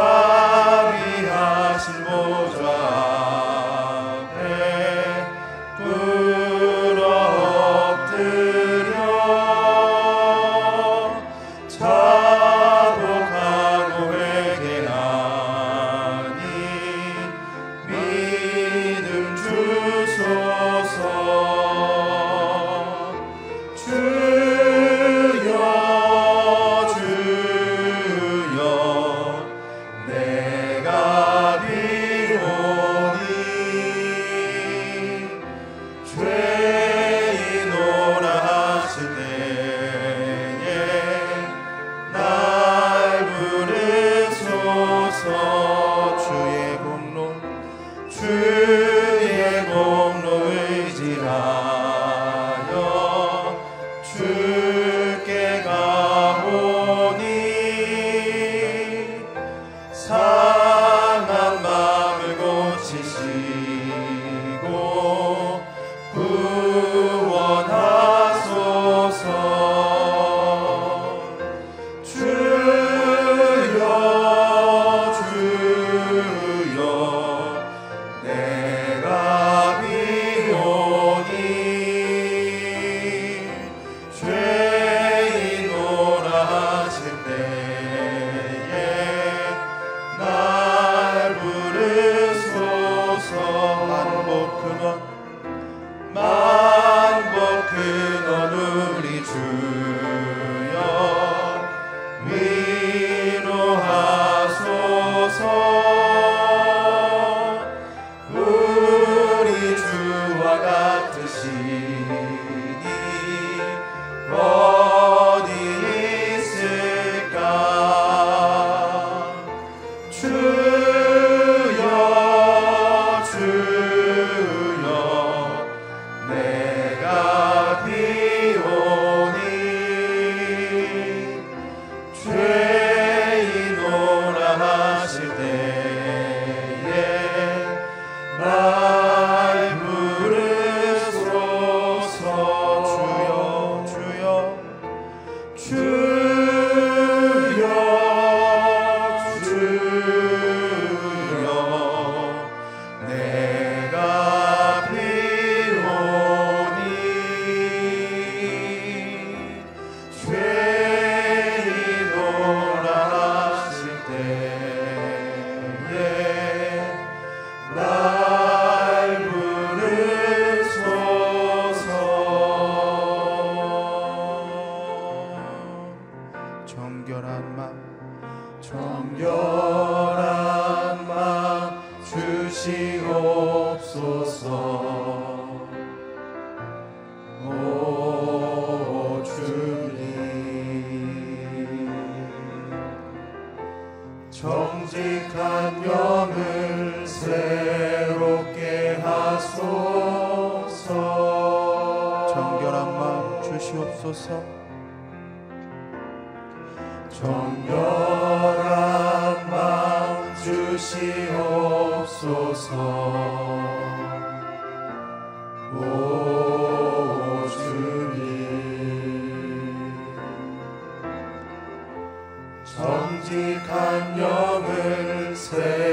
자비하신 보좌 정직한 영을 세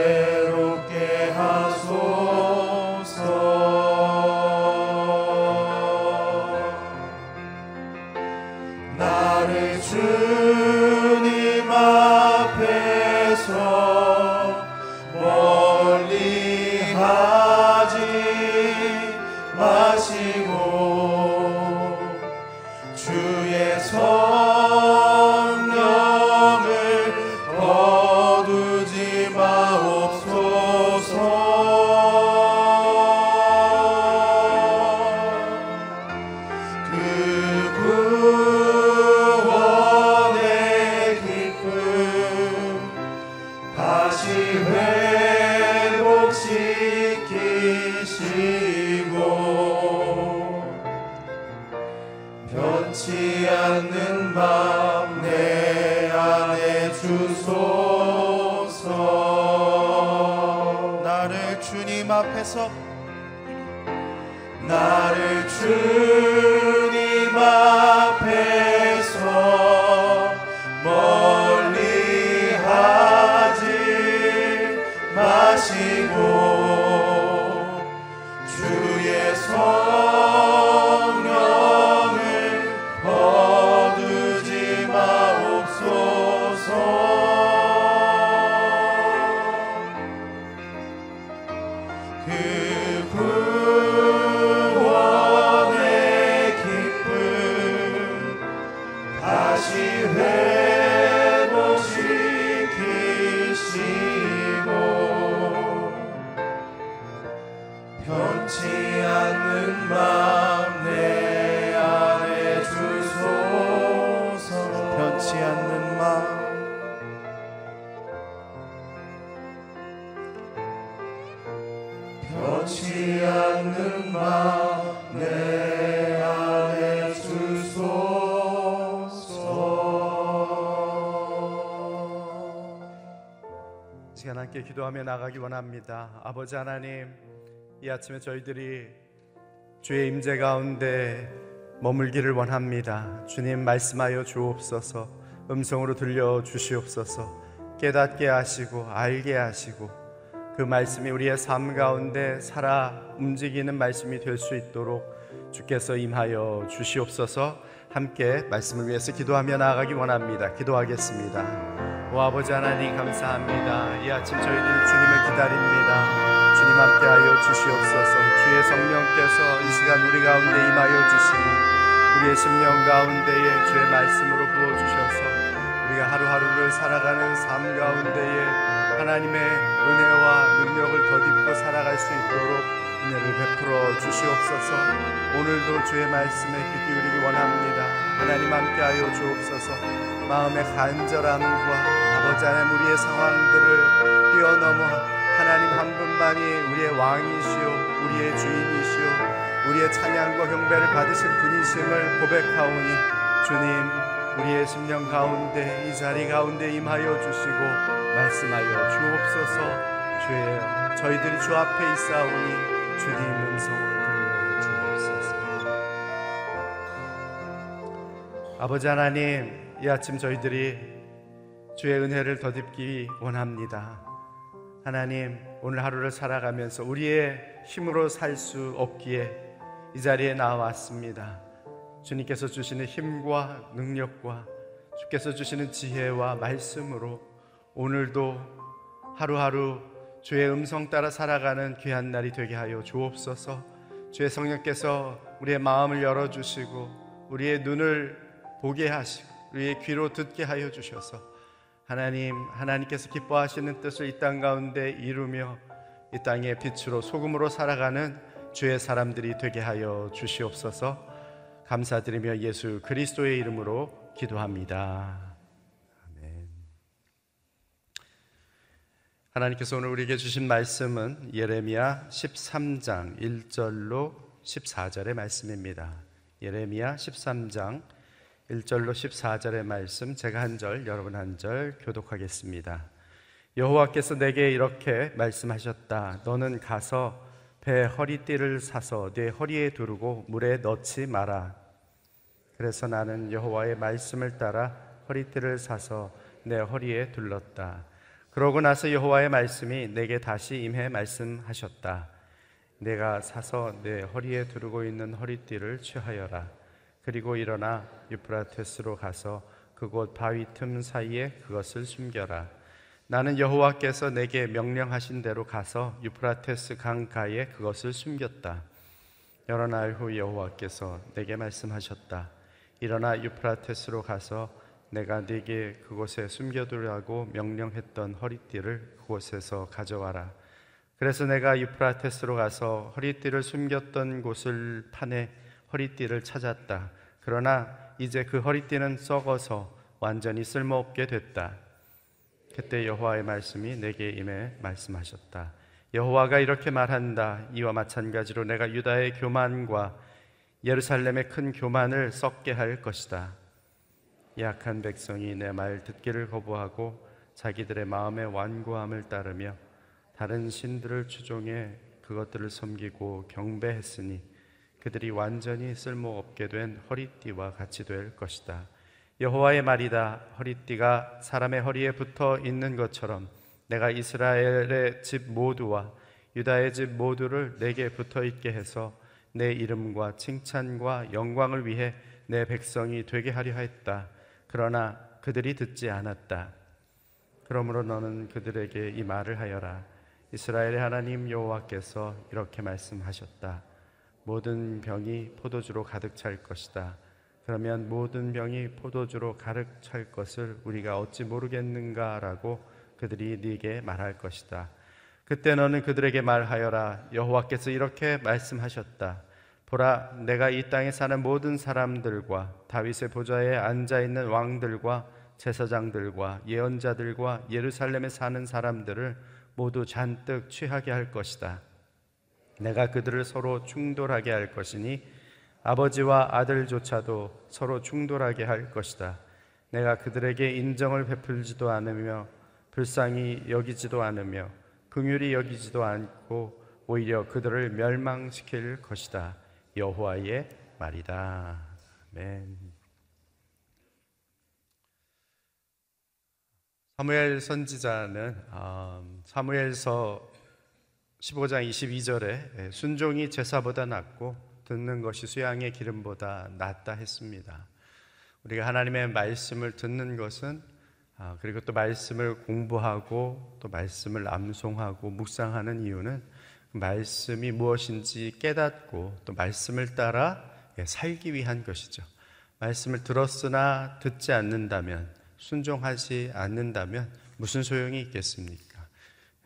함께 기도하며 나가기 원합니다. 아버지 하나님, 이 아침에 저희들이 주의 임재 가운데 머물기를 원합니다. 주님 말씀하여 주옵소서. 음성으로 들려 주시옵소서. 깨닫게 하시고 알게 하시고 그 말씀이 우리의 삶 가운데 살아 움직이는 말씀이 될 수 있도록 주께서 임하여 주시옵소서. 함께 말씀을 위해서 기도하며 나아가기 원합니다. 기도하겠습니다. 오 아버지 하나님 감사합니다. 이 아침 저희들이 주님을 기다립니다. 주님 함께하여 주시옵소서. 주의 성령께서 이 시간 우리 가운데 임하여 주시고 우리의 심령 가운데에 주의 말씀으로 부어 주셔서 우리가 하루하루를 살아가는 삶 가운데에 하나님의 은혜와 능력을 더딥고 살아갈 수 있도록 은혜를 베풀어 주시옵소서. 오늘도 주의 말씀에 귀 기울이기 원합니다. 하나님 함께하여 주옵소서. 마음의 간절함과 아버지 하나님 우리의 상황들을 뛰어넘어 하나님 한 분만이 우리의 왕이시오, 우리의 주인이시오, 우리의 찬양과 경배를 받으실 분이심을 고백하오니 주님 우리의 심령 가운데 이 자리 가운데 임하여 주시고 말씀하여 주옵소서. 주여 저희들이 주 앞에 있사오니 주님 음성을 들려 주옵소서. 아버지 하나님 이 아침 저희들이 주의 은혜를 더딥기 원합니다 하나님 오늘 하루를 살아가면서 우리의 힘으로 살 수 없기에 이 자리에 나왔습니다 주님께서 주시는 힘과 능력과 주께서 주시는 지혜와 말씀으로 오늘도 하루하루 주의 음성 따라 살아가는 귀한 날이 되게 하여 주옵소서. 주의 성령께서 우리의 마음을 열어 주시고 우리의 눈을 보게 하시고 우리의 귀로 듣게 하여 주셔서 하나님 하나님께서 기뻐하시는 뜻을 이 땅 가운데 이루며 이 땅의 빛으로 소금으로 살아가는 주의 사람들이 되게 하여 주시옵소서. 감사드리며 예수 그리스도의 이름으로 기도합니다. 아멘. 하나님께서 오늘 우리에게 주신 말씀은 예레미야 13장 1절로 14절의 말씀입니다. 예레미야 13장 1절로 14절의 말씀 제가 한 절, 여러분 한 절 교독하겠습니다. 여호와께서 내게 이렇게 말씀하셨다. 너는 가서 배 허리띠를 사서 내 허리에 두르고 물에 넣지 마라. 그래서 나는 여호와의 말씀을 따라 허리띠를 사서 내 허리에 둘렀다. 그러고 나서 여호와의 말씀이 내게 다시 임해 말씀하셨다. 내가 사서 내 허리에 두르고 있는 허리띠를 취하여라. 그리고 일어나 유프라테스로 가서 그곳 바위 틈 사이에 그것을 숨겨라. 나는 여호와께서 내게 명령하신 대로 가서 유프라테스 강가에 그것을 숨겼다. 여러 날 후 여호와께서 내게 말씀하셨다. 일어나 유프라테스로 가서 내가 네게 그곳에 숨겨두라고 명령했던 허리띠를 그곳에서 가져와라. 그래서 내가 유프라테스로 가서 허리띠를 숨겼던 곳을 파내 허리띠를 찾았다. 그러나 이제 그 허리띠는 썩어서 완전히 쓸모없게 됐다. 그때 여호와의 말씀이 내게 임해 말씀하셨다. 여호와가 이렇게 말한다. 이와 마찬가지로 내가 유다의 교만과 예루살렘의 큰 교만을 썩게 할 것이다. 약한 백성이 내 말 듣기를 거부하고 자기들의 마음의 완고함을 따르며 다른 신들을 추종해 그것들을 섬기고 경배했으니 그들이 완전히 쓸모없게 된 허리띠와 같이 될 것이다. 여호와의 말이다. 허리띠가 사람의 허리에 붙어 있는 것처럼 내가 이스라엘의 집 모두와 유다의 집 모두를 내게 붙어 있게 해서 내 이름과 칭찬과 영광을 위해 내 백성이 되게 하려 했다. 그러나 그들이 듣지 않았다. 그러므로 너는 그들에게 이 말을 하여라. 이스라엘의 하나님 여호와께서 이렇게 말씀하셨다. 모든 병이 포도주로 가득 찰 것이다. 그러면 모든 병이 포도주로 가득 찰 것을 우리가 어찌 모르겠는가라고 그들이 네게 말할 것이다. 그때 너는 그들에게 말하여라. 여호와께서 이렇게 말씀하셨다. 보라, 내가 이 땅에 사는 모든 사람들과 다윗의 보좌에 앉아 있는 왕들과 제사장들과 예언자들과 예루살렘에 사는 사람들을 모두 잔뜩 취하게 할 것이다. 내가 그들을 서로 충돌하게 할 것이니 아버지와 아들조차도 서로 충돌하게 할 것이다. 내가 그들에게 인정을 베풀지도 않으며 불쌍히 여기지도 않으며 긍휼히 여기지도 않고 오히려 그들을 멸망시킬 것이다. 여호와의 말이다. 아멘. 사무엘 선지자는 음, 사무엘서 15장 22절에 순종이 제사보다 낫고 듣는 것이 수양의 기름보다 낫다 했습니다. 우리가 하나님의 말씀을 듣는 것은 아, 그리고 또 말씀을 공부하고 또 말씀을 암송하고 묵상하는 이유는 말씀이 무엇인지 깨닫고 또 말씀을 따라 예, 살기 위한 것이죠. 말씀을 들었으나 듣지 않는다면 순종하지 않는다면 무슨 소용이 있겠습니까?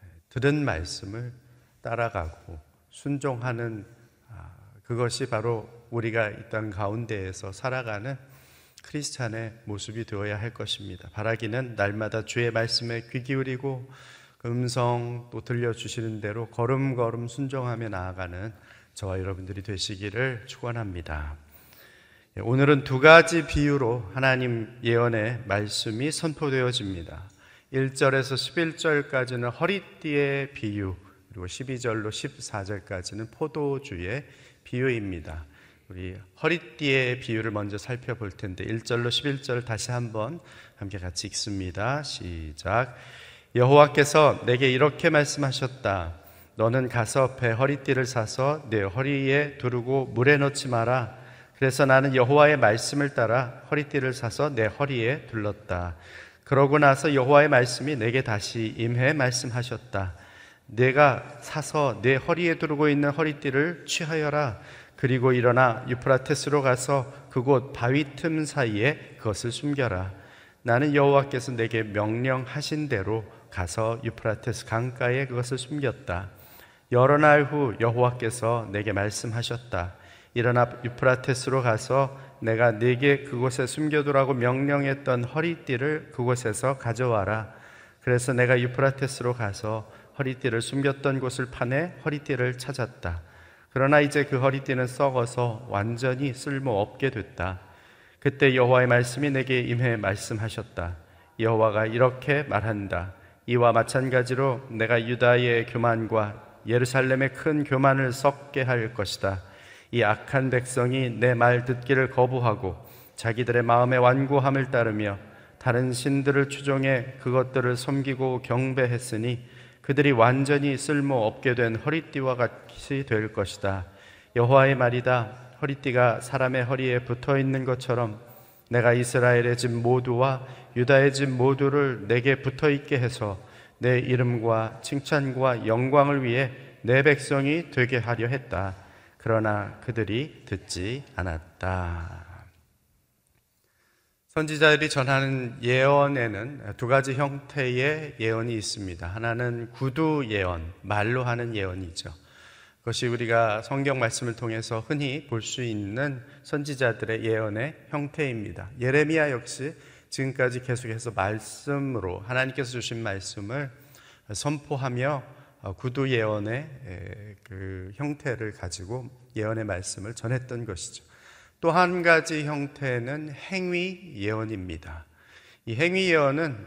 예, 들은 말씀을 따라가고 순종하는 아, 그것이 바로 우리가 있던 가운데에서 살아가는 크리스찬의 모습이 되어야 할 것입니다. 바라기는 날마다 주의 말씀에 귀 기울이고 그 음성 또 들려주시는 대로 걸음걸음 순종하며 나아가는 저와 여러분들이 되시기를 축원합니다. 예, 오늘은 두 가지 비유로 하나님 예언의 말씀이 선포되어집니다. 1절에서 11절까지는 허리띠의 비유, 그리고 12절로 14절까지는 포도주의 비유입니다. 우리 허리띠의 비유를 먼저 살펴볼 텐데 1절로 11절 다시 한번 함께 같이 읽습니다. 시작. 여호와께서 내게 이렇게 말씀하셨다. 너는 가서 배 허리띠를 사서 내 허리에 두르고 물에 넣지 마라. 그래서 나는 여호와의 말씀을 따라 허리띠를 사서 내 허리에 둘렀다. 그러고 나서 여호와의 말씀이 내게 다시 임해 말씀하셨다. 내가 사서 내 허리에 두르고 있는 허리띠를 취하여라. 그리고 일어나 유프라테스로 가서 그곳 바위 틈 사이에 그것을 숨겨라. 나는 여호와께서 내게 명령하신 대로 가서 유프라테스 강가에 그것을 숨겼다. 여러 날 후 여호와께서 내게 말씀하셨다. 일어나 유프라테스로 가서 내가 네게 그곳에 숨겨두라고 명령했던 허리띠를 그곳에서 가져와라. 그래서 내가 유프라테스로 가서 허리띠를 숨겼던 곳을 파내 허리띠를 찾았다. 그러나 이제 그 허리띠는 썩어서 완전히 쓸모 없게 됐다. 그때 여호와의 말씀이 내게 임해 말씀하셨다. 여호와가 이렇게 말한다. 이와 마찬가지로 내가 유다의 교만과 예루살렘의 큰 교만을 썩게 할 것이다. 이 악한 백성이 내 말 듣기를 거부하고 자기들의 마음의 완고함을 따르며 다른 신들을 추종해 그것들을 섬기고 경배했으니 그들이 완전히 쓸모 없게 된 허리띠와 같이 될 것이다. 여호와의 말이다. 허리띠가 사람의 허리에 붙어 있는 것처럼 내가 이스라엘의 집 모두와 유다의 집 모두를 내게 붙어 있게 해서 내 이름과 칭찬과 영광을 위해 내 백성이 되게 하려 했다. 그러나 그들이 듣지 않았다. 선지자들이 전하는 예언에는 두 가지 형태의 예언이 있습니다. 하나는 구두 예언, 말로 하는 예언이죠. 그것이 우리가 성경 말씀을 통해서 흔히 볼 수 있는 선지자들의 예언의 형태입니다. 예레미야 역시 지금까지 계속해서 말씀으로 하나님께서 주신 말씀을 선포하며 어, 구두 예언의 그 형태를 가지고 예언의 말씀을 전했던 것이죠. 또 한 가지 형태는 행위 예언입니다. 이 행위 예언은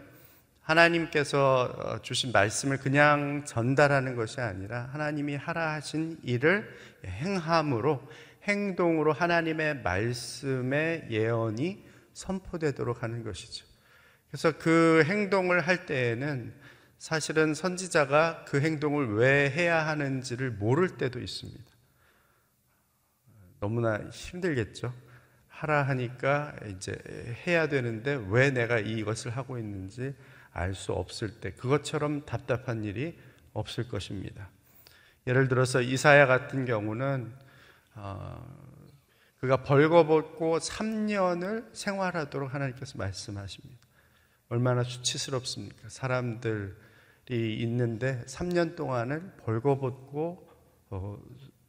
하나님께서 어, 주신 말씀을 그냥 전달하는 것이 아니라 하나님이 하라 하신 일을 행함으로 행동으로 하나님의 말씀의 예언이 선포되도록 하는 것이죠. 그래서 그 행동을 할 때에는 사실은 선지자가 그 행동을 왜 해야 하는지를 모를 때도 있습니다. 너무나 힘들겠죠. 하라 하니까 이제 해야 되는데 왜 내가 이것을 하고 있는지 알 수 없을 때 그것처럼 답답한 일이 없을 것입니다. 예를 들어서 이사야 같은 경우는 어, 그가 벌거벗고 3년을 생활하도록 하나님께서 말씀하십니다. 얼마나 수치스럽습니까? 사람들 있는데 3년 동안을 벌거벗고 어,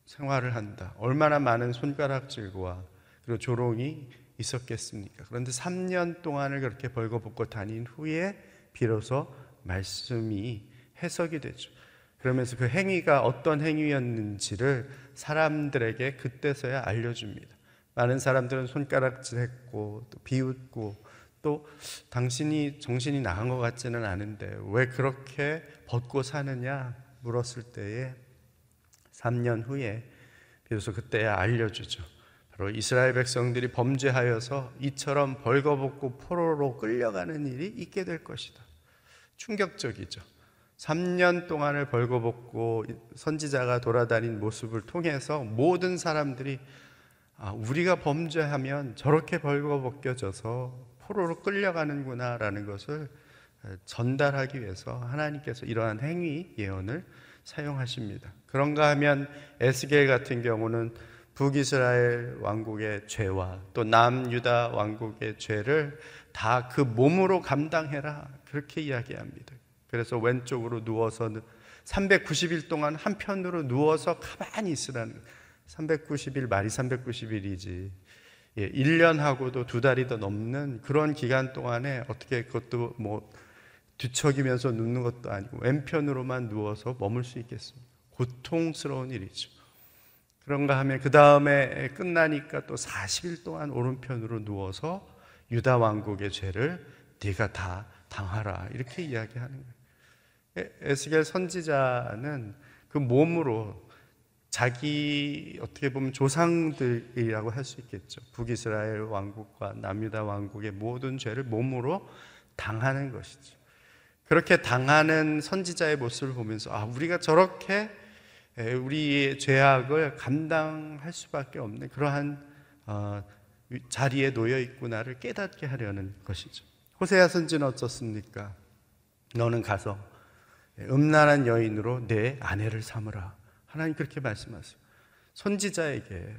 생활을 한다. 얼마나 많은 손가락질과 그리고 조롱이 있었겠습니까? 그런데 3년 동안을 그렇게 벌거벗고 다닌 후에 비로소 말씀이 해석이 되죠. 그러면서 그 행위가 어떤 행위였는지를 사람들에게 그때서야 알려줍니다. 많은 사람들은 손가락질했고 또 비웃고 또 당신이 정신이 나간 것 같지는 않은데 왜 그렇게 벗고 사느냐 물었을 때에 3년 후에 비로소 그때야 알려주죠. 바로 이스라엘 백성들이 범죄하여서 이처럼 벌거벗고 포로로 끌려가는 일이 있게 될 것이다. 충격적이죠. 3년 동안을 벌거벗고 선지자가 돌아다닌 모습을 통해서 모든 사람들이 아, 우리가 범죄하면 저렇게 벌거벗겨져서 포로로 끌려가는구나라는 것을 전달하기 위해서 하나님께서 이러한 행위 예언을 사용하십니다. 그런가 하면 에스겔 같은 경우는 북이스라엘 왕국의 죄와 또 남유다 왕국의 죄를 다 그 몸으로 감당해라 그렇게 이야기합니다. 그래서 왼쪽으로 누워서 390일 동안 한편으로 누워서 가만히 있으라는 390일 말이 390일이지 예, 1년하고도 두 달이 더 넘는 그런 기간 동안에 어떻게 그것도 뭐 뒤척이면서 눕는 것도 아니고 왼편으로만 누워서 머물 수 있겠습니까? 고통스러운 일이죠. 그런가 하면 그 다음에 끝나니까 또 40일 동안 오른편으로 누워서 유다 왕국의 죄를 네가 다 당하라 이렇게 이야기하는 거예요. 에스겔 선지자는 그 몸으로 자기 어떻게 보면 조상들이라고 할 수 있겠죠. 북이스라엘 왕국과 남유다 왕국의 모든 죄를 몸으로 당하는 것이죠. 그렇게 당하는 선지자의 모습을 보면서 아 우리가 저렇게 우리의 죄악을 감당할 수밖에 없는 그러한 어, 자리에 놓여 있구나를 깨닫게 하려는 것이죠. 호세아 선지는 어떻습니까? 너는 가서 음란한 여인으로 내 아내를 삼으라. 하나님 그렇게 말씀하세요. 선지자에게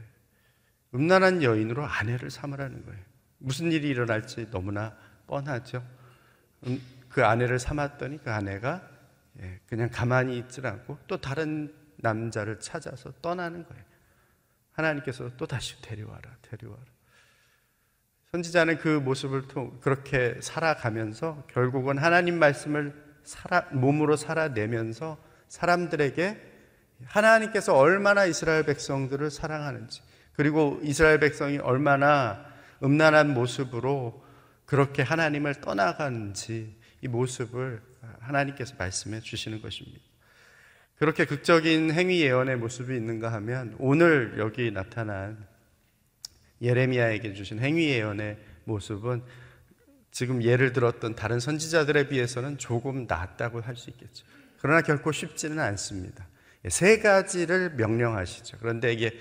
음란한 여인으로 아내를 삼으라는 거예요. 무슨 일이 일어날지 너무나 뻔하죠. 음, 그 아내를 삼았더니 그 아내가 예, 그냥 가만히 있질 않고 또 다른 남자를 찾아서 떠나는 거예요. 하나님께서 또 다시 데려와라, 데려와라. 선지자는 그 모습을 통 그렇게 살아가면서 결국은 하나님 말씀을 살아, 몸으로 살아내면서 사람들에게 하나님께서 얼마나 이스라엘 백성들을 사랑하는지, 그리고 이스라엘 백성이 얼마나 음란한 모습으로 그렇게 하나님을 떠나가는지 이 모습을 하나님께서 말씀해 주시는 것입니다. 그렇게 극적인 행위 예언의 모습이 있는가 하면 오늘 여기 나타난 예레미야에게 주신 행위 예언의 모습은 지금 예를 들었던 다른 선지자들에 비해서는 조금 낫다고 할 수 있겠죠. 그러나 결코 쉽지는 않습니다. 세 가지를 명령하시죠. 그런데 이게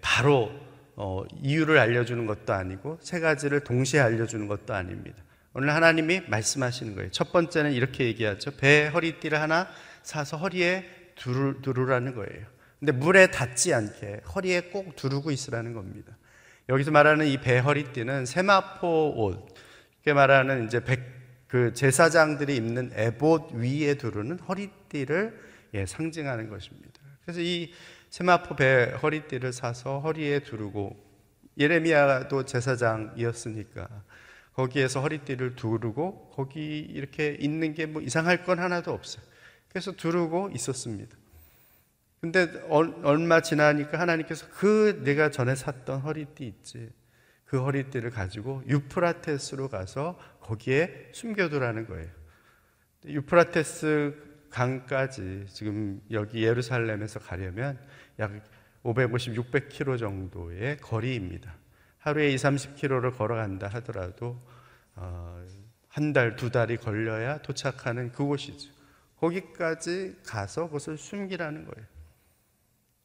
바로 어, 이유를 알려주는 것도 아니고 세 가지를 동시에 알려주는 것도 아닙니다. 오늘 하나님이 말씀하시는 거예요. 첫 번째는 이렇게 얘기하죠. 배 허리띠를 하나 사서 허리에 두르, 두르라는 거예요. 근데 물에 닿지 않게 허리에 꼭 두르고 있으라는 겁니다. 여기서 말하는 이 배 허리띠는 세마포 옷, 이게 말하는 이제 백, 그 제사장들이 입는 에봇 위에 두르는 허리띠를 예, 상징하는 것입니다. 그래서 이 세마포 배 허리띠를 사서 허리에 두르고 예레미야도 제사장이었으니까 거기에서 허리띠를 두르고 거기 이렇게 있는 게 뭐 이상할 건 하나도 없어요. 그래서 두르고 있었습니다. 근데 얼마 지나니까 하나님께서 그 내가 전에 샀던 허리띠 있지. 그 허리띠를 가지고 유프라테스로 가서 거기에 숨겨두라는 거예요. 유프라테스 강까지 지금 여기 예루살렘에서 가려면 약 550, 600km 정도의 거리입니다. 하루에 2, 30km를 걸어간다 하더라도 어, 한 달, 두 달이 걸려야 도착하는 그곳이죠. 거기까지 가서 그것을 숨기라는 거예요.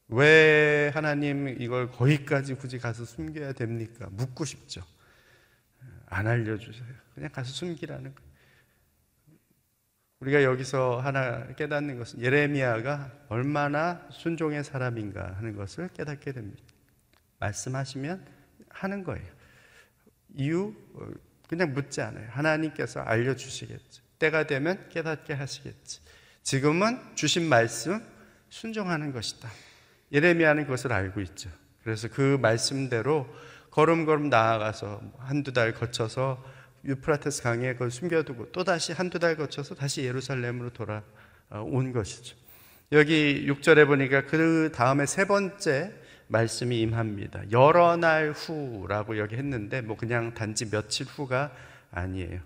왜 하나님 이걸 거기까지 굳이 가서 숨겨야 됩니까? 묻고 싶죠. 안 알려주세요. 그냥 가서 숨기라는 거예요. 우리가 여기서 하나 깨닫는 것은 예레미야가 얼마나 순종의 사람인가 하는 것을 깨닫게 됩니다. 말씀하시면 하는 거예요. 이유 그냥 묻지 않아요. 하나님께서 알려주시겠지. 때가 되면 깨닫게 하시겠지. 지금은 주신 말씀 순종하는 것이다. 예레미야는 그것을 알고 있죠. 그래서 그 말씀대로 걸음걸음 나아가서 한두 달 거쳐서 유프라테스 강에 그걸 숨겨두고 또 다시 한두 달 거쳐서 다시 예루살렘으로 돌아온 것이죠. 여기 6절에 보니까 그 다음에 세 번째 말씀이 임합니다. 여러 날 후라고 여기 했는데 뭐 그냥 단지 며칠 후가 아니에요.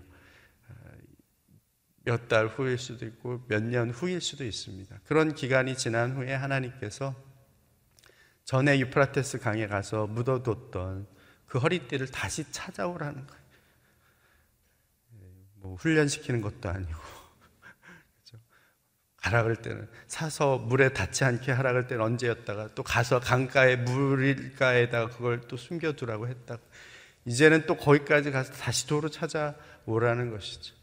몇 달 후일 수도 있고 몇 년 후일 수도 있습니다. 그런 기간이 지난 후에 하나님께서 전에 유프라테스 강에 가서 묻어뒀던 그 허리띠를 다시 찾아오라는 거예요. 뭐 훈련시키는 것도 아니고? 가라 그럴 때는 사서 물에 닿지 않게 하라 그럴 때는 언제였다가 또 가서 강가에 물가에다가 그걸 또 숨겨두라고 했다가 이제는 또 거기까지 가서 다시 도로 찾아오라는 것이죠.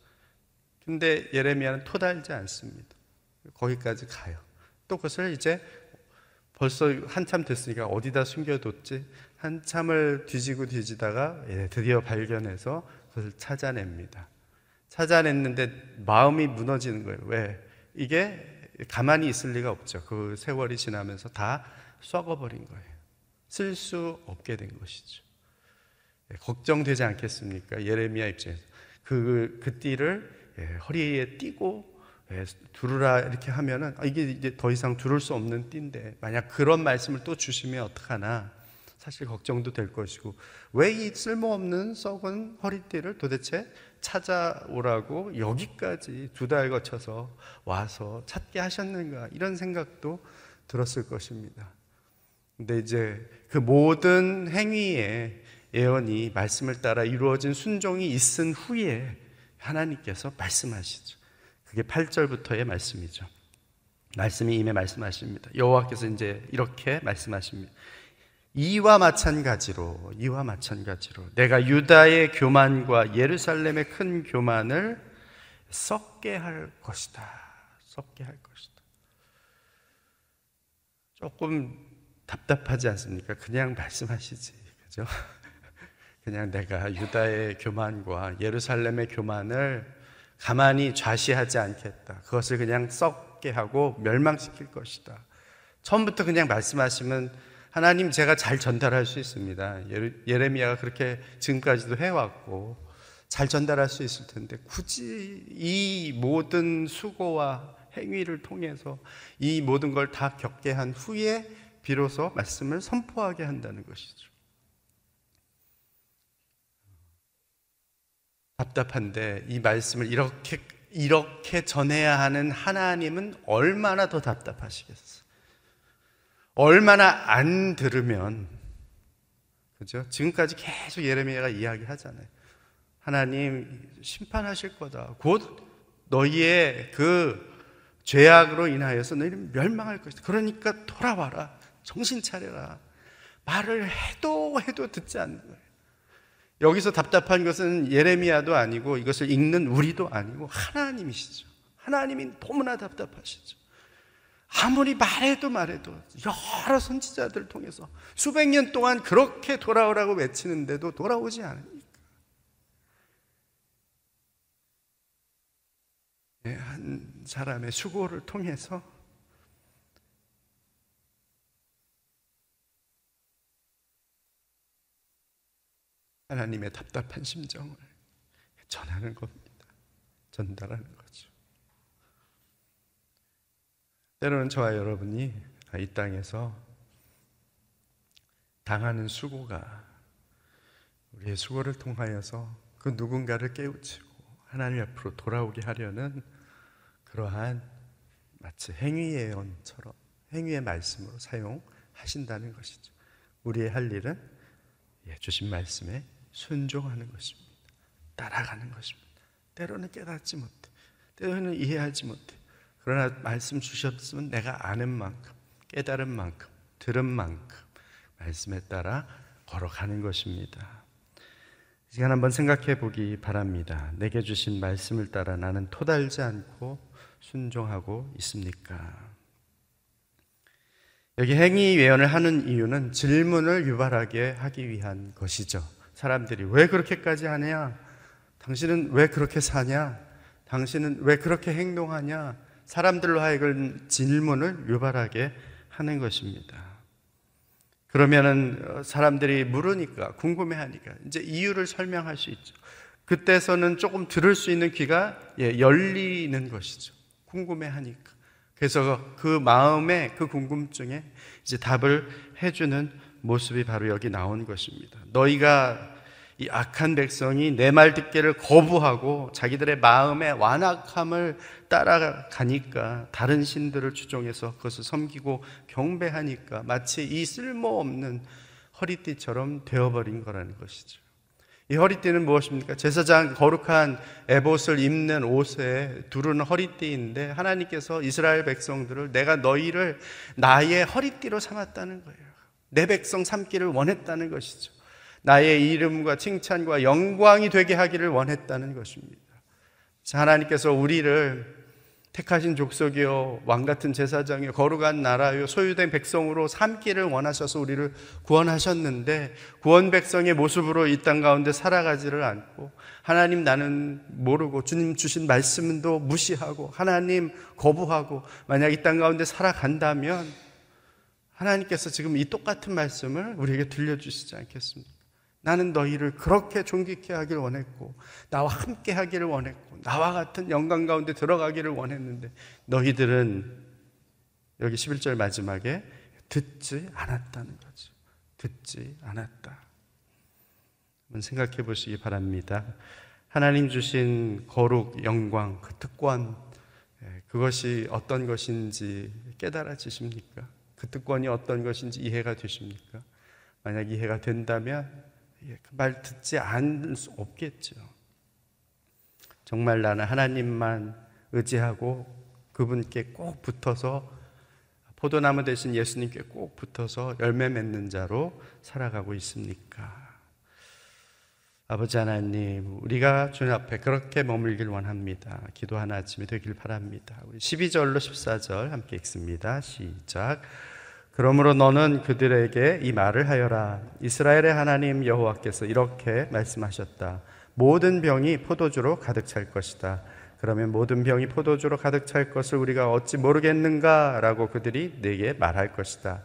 근데 예레미야는 토달지 않습니다. 거기까지 가요. 또 그것을 이제 벌써 한참 됐으니까 어디다 숨겨뒀지? 한참을 뒤지고 뒤지다가 예, 드디어 발견해서 그것을 찾아냅니다. 찾아냈는데 마음이 무너지는 거예요. 왜? 이게 가만히 있을 리가 없죠. 그 세월이 지나면서 다 썩어버린 거예요. 쓸 수 없게 된 것이죠. 예, 걱정되지 않겠습니까? 예레미야 입장에서. 그, 그 띠를 예, 허리에 띠고 예, 두르라 이렇게 하면은 아, 이게 이제 더 이상 두를 수 없는 띠인데 만약 그런 말씀을 또 주시면 어떡하나 사실 걱정도 될 것이고 왜 이 쓸모없는 썩은 허리띠를 도대체 찾아오라고 여기까지 두 달 거쳐서 와서 찾게 하셨는가 이런 생각도 들었을 것입니다. 근데 이제 그 모든 행위의 예언이 말씀을 따라 이루어진 순종이 있은 후에 하나님께서 말씀하시죠. 그게 8절부터의 말씀이죠. 말씀이 임해 말씀하십니다. 여호와께서 이제 이렇게 말씀하십니다. 이와 마찬가지로 이와 마찬가지로 내가 유다의 교만과 예루살렘의 큰 교만을 썩게 할 것이다. 썩게 할 것이다. 조금 답답하지 않습니까? 그냥 말씀하시지. 그죠? 그냥 내가 유다의 교만과 예루살렘의 교만을 가만히 좌시하지 않겠다. 그것을 그냥 썩게 하고 멸망시킬 것이다. 처음부터 그냥 말씀하시면 하나님 제가 잘 전달할 수 있습니다. 예레미야가 그렇게 지금까지도 해왔고 잘 전달할 수 있을 텐데 굳이 이 모든 수고와 행위를 통해서 이 모든 걸 다 겪게 한 후에 비로소 말씀을 선포하게 한다는 것이죠. 답답한데 이 말씀을 이렇게 이렇게 전해야 하는 하나님은 얼마나 더 답답하시겠어요. 얼마나 안 들으면 그죠? 지금까지 계속 예레미야가 이야기하잖아요. 하나님 심판하실 거다. 곧 너희의 그 죄악으로 인하여서 너희는 멸망할 것이다. 그러니까 돌아와라. 정신 차려라. 말을 해도 해도 듣지 않는 거예요. 여기서 답답한 것은 예레미야도 아니고 이것을 읽는 우리도 아니고 하나님이시죠. 하나님이 너무나 답답하시죠. 아무리 말해도 말해도 여러 선지자들 통해서 수백 년 동안 그렇게 돌아오라고 외치는데도 돌아오지 않으니까. 네, 한 사람의 수고를 통해서 하나님의 답답한 심정을 전하는 겁니다. 전달하는 거죠. 때로는 저와 여러분이 이 땅에서 당하는 수고가 우리의 수고를 통하여서 그 누군가를 깨우치고 하나님 앞으로 돌아오게 하려는 그러한 마치 행위의 예언처럼 행위의 말씀으로 사용하신다는 것이죠. 우리의 할 일은 예, 주신 말씀에 순종하는 것입니다. 따라가는 것입니다. 때로는 깨닫지 못해. 때로는 이해하지 못해. 그러나 말씀 주셨으면 내가 아는 만큼, 깨달은 만큼, 들은 만큼 말씀에 따라 걸어가는 것입니다. 이 시간 한번 생각해 보기 바랍니다. 내게 주신 말씀을 따라 나는 토달지 않고 순종하고 있습니까? 여기 행위 예언을 하는 이유는 질문을 유발하게 하기 위한 것이죠. 사람들이 왜 그렇게까지 하냐? 당신은 왜 그렇게 사냐? 당신은 왜 그렇게 행동하냐? 사람들로 하여금 질문을 유발하게 하는 것입니다. 그러면은 사람들이 물으니까 궁금해하니까 이제 이유를 설명할 수 있죠. 그때서는 조금 들을 수 있는 귀가 예, 열리는 것이죠. 궁금해하니까. 그래서 그 마음에 그 궁금증에 이제 답을 해주는 모습이 바로 여기 나온 것입니다. 너희가 이 악한 백성이 내 말 듣기를 거부하고 자기들의 마음의 완악함을 따라가니까 다른 신들을 추종해서 그것을 섬기고 경배하니까 마치 이 쓸모없는 허리띠처럼 되어버린 거라는 것이죠. 이 허리띠는 무엇입니까? 제사장 거룩한 에봇을 입는 옷에 두르는 허리띠인데 하나님께서 이스라엘 백성들을 내가 너희를 나의 허리띠로 삼았다는 거예요. 내 백성 삼기를 원했다는 것이죠. 나의 이름과 칭찬과 영광이 되게 하기를 원했다는 것입니다. 하나님께서 우리를 택하신 족속이요 왕 같은 제사장이요 거룩한 나라요 소유된 백성으로 삼기를 원하셔서 우리를 구원하셨는데 구원 백성의 모습으로 이 땅 가운데 살아가지를 않고 하나님 나는 모르고 주님 주신 말씀도 무시하고 하나님 거부하고 만약 이 땅 가운데 살아간다면 하나님께서 지금 이 똑같은 말씀을 우리에게 들려주시지 않겠습니까? 나는 너희를 그렇게 존귀케 하기를 원했고 나와 함께 하기를 원했고 나와 같은 영광 가운데 들어가기를 원했는데 너희들은 여기 11절 마지막에 듣지 않았다는 거죠. 듣지 않았다. 한번 생각해 보시기 바랍니다. 하나님 주신 거룩, 영광, 그 특권, 예, 그것이 어떤 것인지 깨달아지십니까? 그 특권이 어떤 것인지 이해가 되십니까? 만약 이해가 된다면 예, 그말 듣지 않을 수 없겠죠. 정말 나는 하나님만 의지하고 그분께 꼭 붙어서 포도나무 대신 예수님께 꼭 붙어서 열매 맺는 자로 살아가고 있습니까? 아버지 하나님, 우리가 주님 앞에 그렇게 머물길 원합니다. 기도하는 아침이 되길 바랍니다. 우리 12절로 14절 함께 읽습니다. 시작. 그러므로 너는 그들에게 이 말을 하여라. 이스라엘의 하나님 여호와께서 이렇게 말씀하셨다. 모든 병이 포도주로 가득 찰 것이다. 그러면 모든 병이 포도주로 가득 찰 것을 우리가 어찌 모르겠는가? 라고 그들이 내게 말할 것이다.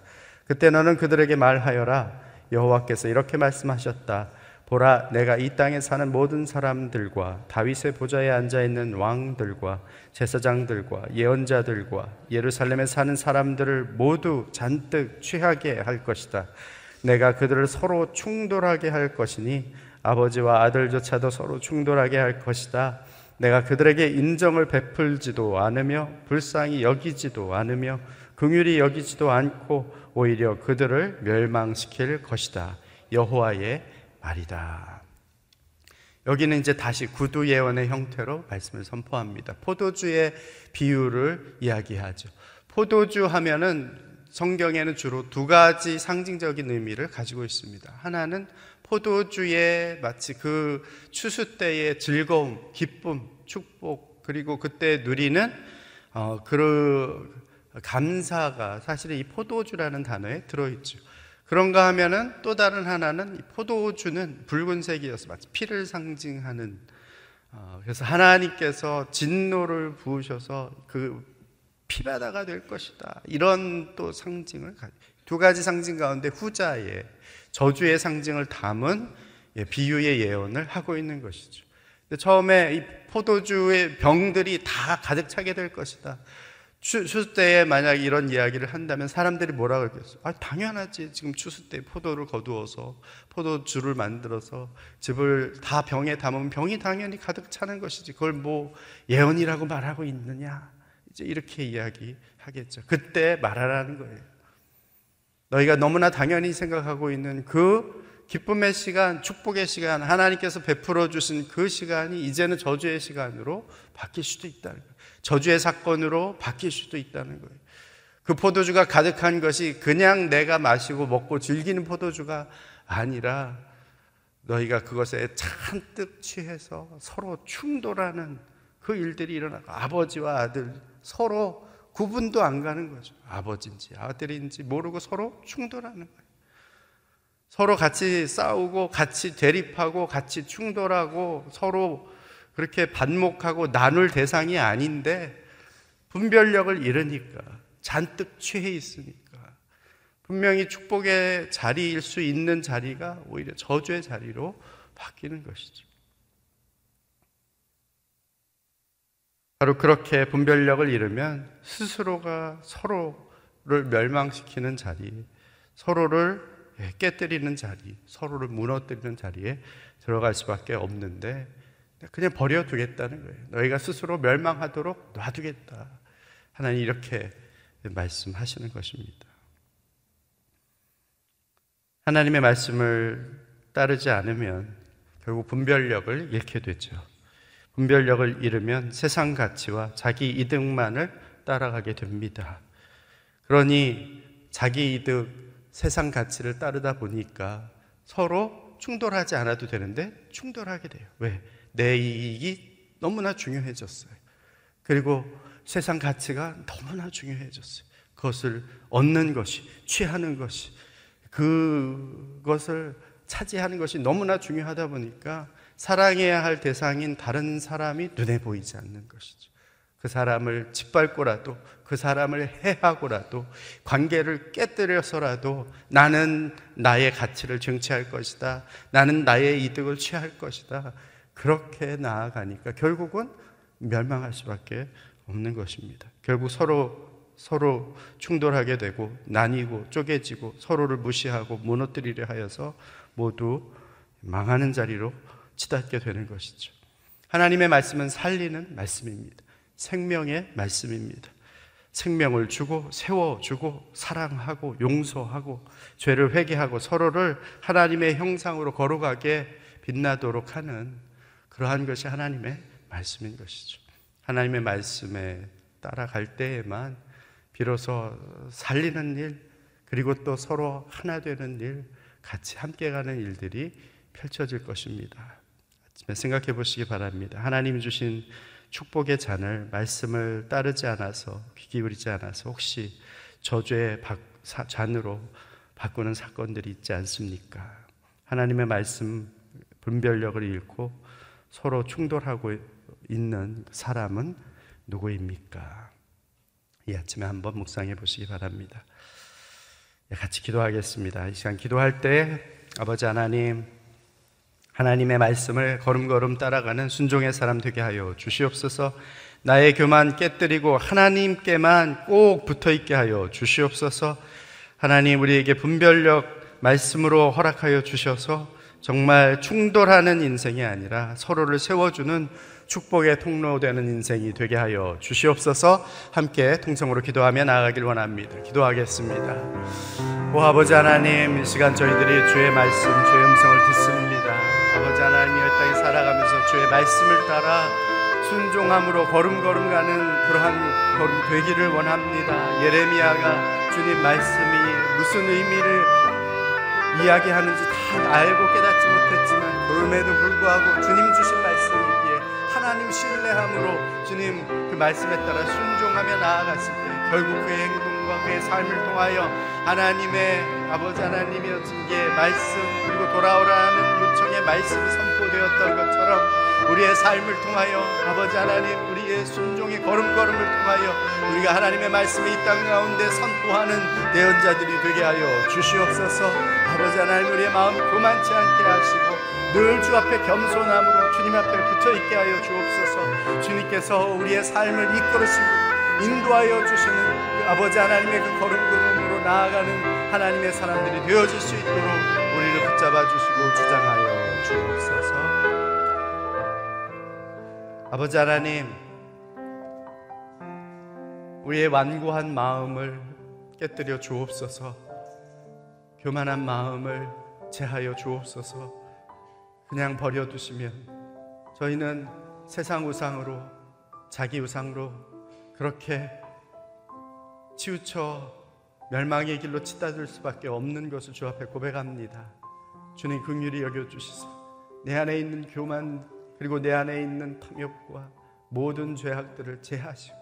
그때 너는 그들에게 말하여라. 여호와께서 이렇게 말씀하셨다. 보라 내가 이 땅에 사는 모든 사람들과 다윗의 보좌에 앉아 있는 왕들과 제사장들과 예언자들과 예루살렘에 사는 사람들을 모두 잔뜩 취하게 할 것이다. 내가 그들을 서로 충돌하게 할 것이니 아버지와 아들조차도 서로 충돌하게 할 것이다. 내가 그들에게 인정을 베풀지도 않으며 불쌍히 여기지도 않으며 긍휼히 여기지도 않고 오히려 그들을 멸망시킬 것이다. 여호와의 말이다. 여기는 이제 다시 구두 예언의 형태로 말씀을 선포합니다. 포도주의 비유를 이야기하죠. 포도주 하면은 성경에는 주로 두 가지 상징적인 의미를 가지고 있습니다. 하나는 포도주의 마치 그 추수 때의 즐거움, 기쁨, 축복, 그리고 그때 누리는 어, 그 감사가 사실은 이 포도주라는 단어에 들어있죠. 그런가 하면은 또 다른 하나는 포도주는 붉은색이어서 마치 피를 상징하는 어, 그래서 하나님께서 진노를 부으셔서 그 피바다가 될 것이다. 이런 또 상징을 두 가지 상징 가운데 후자의 저주의 상징을 담은 예, 비유의 예언을 하고 있는 것이죠. 처음에 이 포도주의 병들이 다 가득 차게 될 것이다. 추수 때에 만약 이런 이야기를 한다면 사람들이 뭐라 그러겠어? 아, 당연하지. 지금 추수 때 포도를 거두어서 포도주를 만들어서 즙을 다 병에 담으면 병이 당연히 가득 차는 것이지. 그걸 뭐 예언이라고 말하고 있느냐? 이제 이렇게 이야기하겠죠. 그때 말하라는 거예요. 너희가 너무나 당연히 생각하고 있는 그 기쁨의 시간, 축복의 시간, 하나님께서 베풀어 주신 그 시간이 이제는 저주의 시간으로 바뀔 수도 거예요. 저주의 사건으로 바뀔 수도 있다는 거예요. 그 포도주가 가득한 것이 그냥 내가 마시고 먹고 즐기는 포도주가 아니라 너희가 그것에 잔뜩 취해서 서로 충돌하는 그 일들이 일어나고 아버지와 아들 서로 구분도 안 가는 거죠. 아버지인지 아들인지 모르고 서로 충돌하는 거예요. 서로 같이 싸우고 같이 대립하고 같이 충돌하고 서로 그렇게 반목하고 나눌 대상이 아닌데 분별력을 잃으니까 잔뜩 취해 있으니까 분명히 축복의 자리일 수 있는 자리가 오히려 저주의 자리로 바뀌는 것이죠. 바로 그렇게 분별력을 잃으면 스스로가 서로를 멸망시키는 자리, 서로를 깨뜨리는 자리, 서로를 무너뜨리는 자리에 들어갈 수밖에 없는데 그냥 버려두겠다는 거예요. 너희가 스스로 멸망하도록 놔두겠다. 하나님 이렇게 말씀하시는 것입니다. 하나님의 말씀을 따르지 않으면 결국 분별력을 잃게 되죠. 분별력을 잃으면 세상 가치와 자기 이득만을 따라가게 됩니다. 그러니 자기 이득, 세상 가치를 따르다 보니까 서로 충돌하지 않아도 되는데 충돌하게 돼요. 왜? 내 이익이 너무나 중요해졌어요. 그리고 세상 가치가 너무나 중요해졌어요. 그것을 얻는 것이, 취하는 것이, 그것을 차지하는 것이 너무나 중요하다 보니까 사랑해야 할 대상인 다른 사람이 눈에 보이지 않는 것이죠. 그 사람을 짓밟고라도 그 사람을 해하고라도 관계를 깨뜨려서라도 나는 나의 가치를 정치할 것이다. 나는 나의 이득을 취할 것이다. 그렇게 나아가니까 결국은 멸망할 수밖에 없는 것입니다. 결국 서로 서로 충돌하게 되고 나뉘고 쪼개지고 서로를 무시하고 무너뜨리려 하여서 모두 망하는 자리로 치닫게 되는 것이죠. 하나님의 말씀은 살리는 말씀입니다. 생명의 말씀입니다. 생명을 주고 세워주고 사랑하고 용서하고 죄를 회개하고 서로를 하나님의 형상으로 걸어가게 빛나도록 하는 그러한 것이 하나님의 말씀인 것이죠. 하나님의 말씀에 따라갈 때에만 비로소 살리는 일 그리고 또 서로 하나 되는 일 같이 함께 가는 일들이 펼쳐질 것입니다. 생각해 보시기 바랍니다. 하나님 주신 축복의 잔을 말씀을 따르지 않아서 귀 기울이지 않아서 혹시 저주의 잔으로 바꾸는 사건들이 있지 않습니까? 하나님의 말씀 분별력을 잃고 서로 충돌하고 있는 사람은 누구입니까? 이 아침에 한번 묵상해 보시기 바랍니다. 예, 같이 기도하겠습니다. 이 시간 기도할 때 아버지 하나님 하나님의 말씀을 걸음걸음 따라가는 순종의 사람 되게 하여 주시옵소서. 나의 교만 깨뜨리고 하나님께만 꼭 붙어 있게 하여 주시옵소서. 하나님 우리에게 분별력 말씀으로 허락하여 주셔서 정말 충돌하는 인생이 아니라 서로를 세워주는 축복의 통로 되는 인생이 되게 하여 주시옵소서 함께 통성으로 기도하며 나아가길 원합니다. 기도하겠습니다. 오 아버지 하나님 이 시간 저희들이 주의 말씀 주의 음성을 듣습니다. 아버지 하나님이 이 땅에 살아가면서 주의 말씀을 따라 순종함으로 걸음걸음 가는 그러한 걸음 되기를 원합니다. 예레미야가 주님 말씀이 무슨 의미를 이야기하는지 다 알고 깨닫지 못했지만 그럼에도 불구하고 주님 주신 말씀이기에 하나님 신뢰함으로 주님 그 말씀에 따라 순종하며 나아갔을 때 결국 그의 행동과 그의 삶을 통하여 하나님의 아버지 하나님이었기에 말씀 그리고 돌아오라는 요청의 말씀이 선포되었던 것처럼 우리의 삶을 통하여 아버지 하나님 우리의 순종의 걸음걸음을 통하여 우리가 하나님의 말씀이 이땅 가운데 선포하는 대언자들이 되게 하여 주시옵소서 아버지 하나님 우리의 마음 교만치 않게 하시고 늘 주 앞에 겸손함으로 주님 앞에 붙어 있게 하여 주옵소서 주님께서 우리의 삶을 이끌으시고 인도하여 주시는 그 아버지 하나님의 그 걸음걸음으로 나아가는 하나님의 사람들이 되어질 수 있도록 우리를 붙잡아 주시고 주장하여 주옵소서. 아버지 하나님, 우리의 완고한 마음을 깨뜨려 주옵소서. 교만한 마음을 제하여 주옵소서. 그냥 버려두시면 저희는 세상 우상으로 자기 우상으로 그렇게 치우쳐 멸망의 길로 치닫을 수밖에 없는 것을 주 앞에 고백합니다. 주님 긍휼히 여겨 주시소. 내 안에 있는 교만 그리고 내 안에 있는 탐욕과 모든 죄악들을 제하시고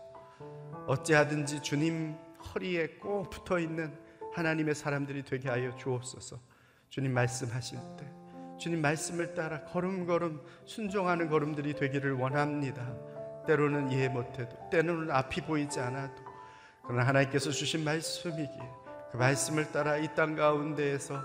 어찌하든지 주님 허리에 꼭 붙어 있는 하나님의 사람들이 되게 하여 주옵소서. 주님 말씀하실 때 주님 말씀을 따라 걸음걸음 순종하는 걸음들이 되기를 원합니다. 때로는 이해 못해도 때로는 앞이 보이지 않아도 그러나 하나님께서 주신 말씀이기에 그 말씀을 따라 이 땅 가운데에서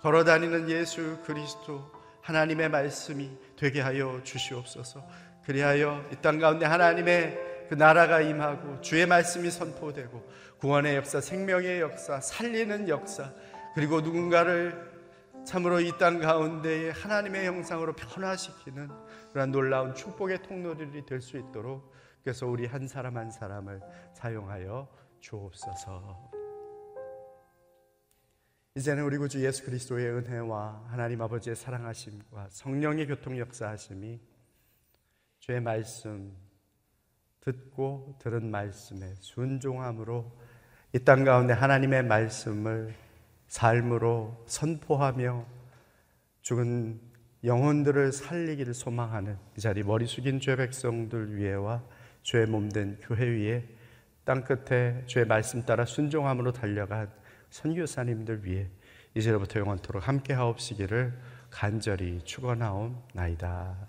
걸어다니는 예수 그리스도 하나님의 말씀이 되게 하여 주시옵소서. 그리하여 이 땅 가운데 하나님의 그 나라가 임하고 주의 말씀이 선포되고 구원의 역사, 생명의 역사, 살리는 역사, 그리고 누군가를 참으로 이 땅 가운데에 하나님의 형상으로 변화시키는 그러한 놀라운 축복의 통로들이 될 수 있도록 그래서 우리 한 사람 한 사람을 사용하여 주옵소서. 이제는 우리 구주 예수 그리스도의 은혜와 하나님 아버지의 사랑하심과 성령의 교통 역사하심이 주의 말씀 듣고 들은 말씀에 순종함으로 이 땅 가운데 하나님의 말씀을 삶으로 선포하며 죽은 영혼들을 살리기를 소망하는 이 자리 머리 숙인 죄 백성들 위에와 죄의 몸된 교회 위에 땅 끝에 죄의 말씀 따라 순종함으로 달려간 선교사님들 위해 이제로부터 영원토록 함께 하옵시기를 간절히 축원하옵나이다.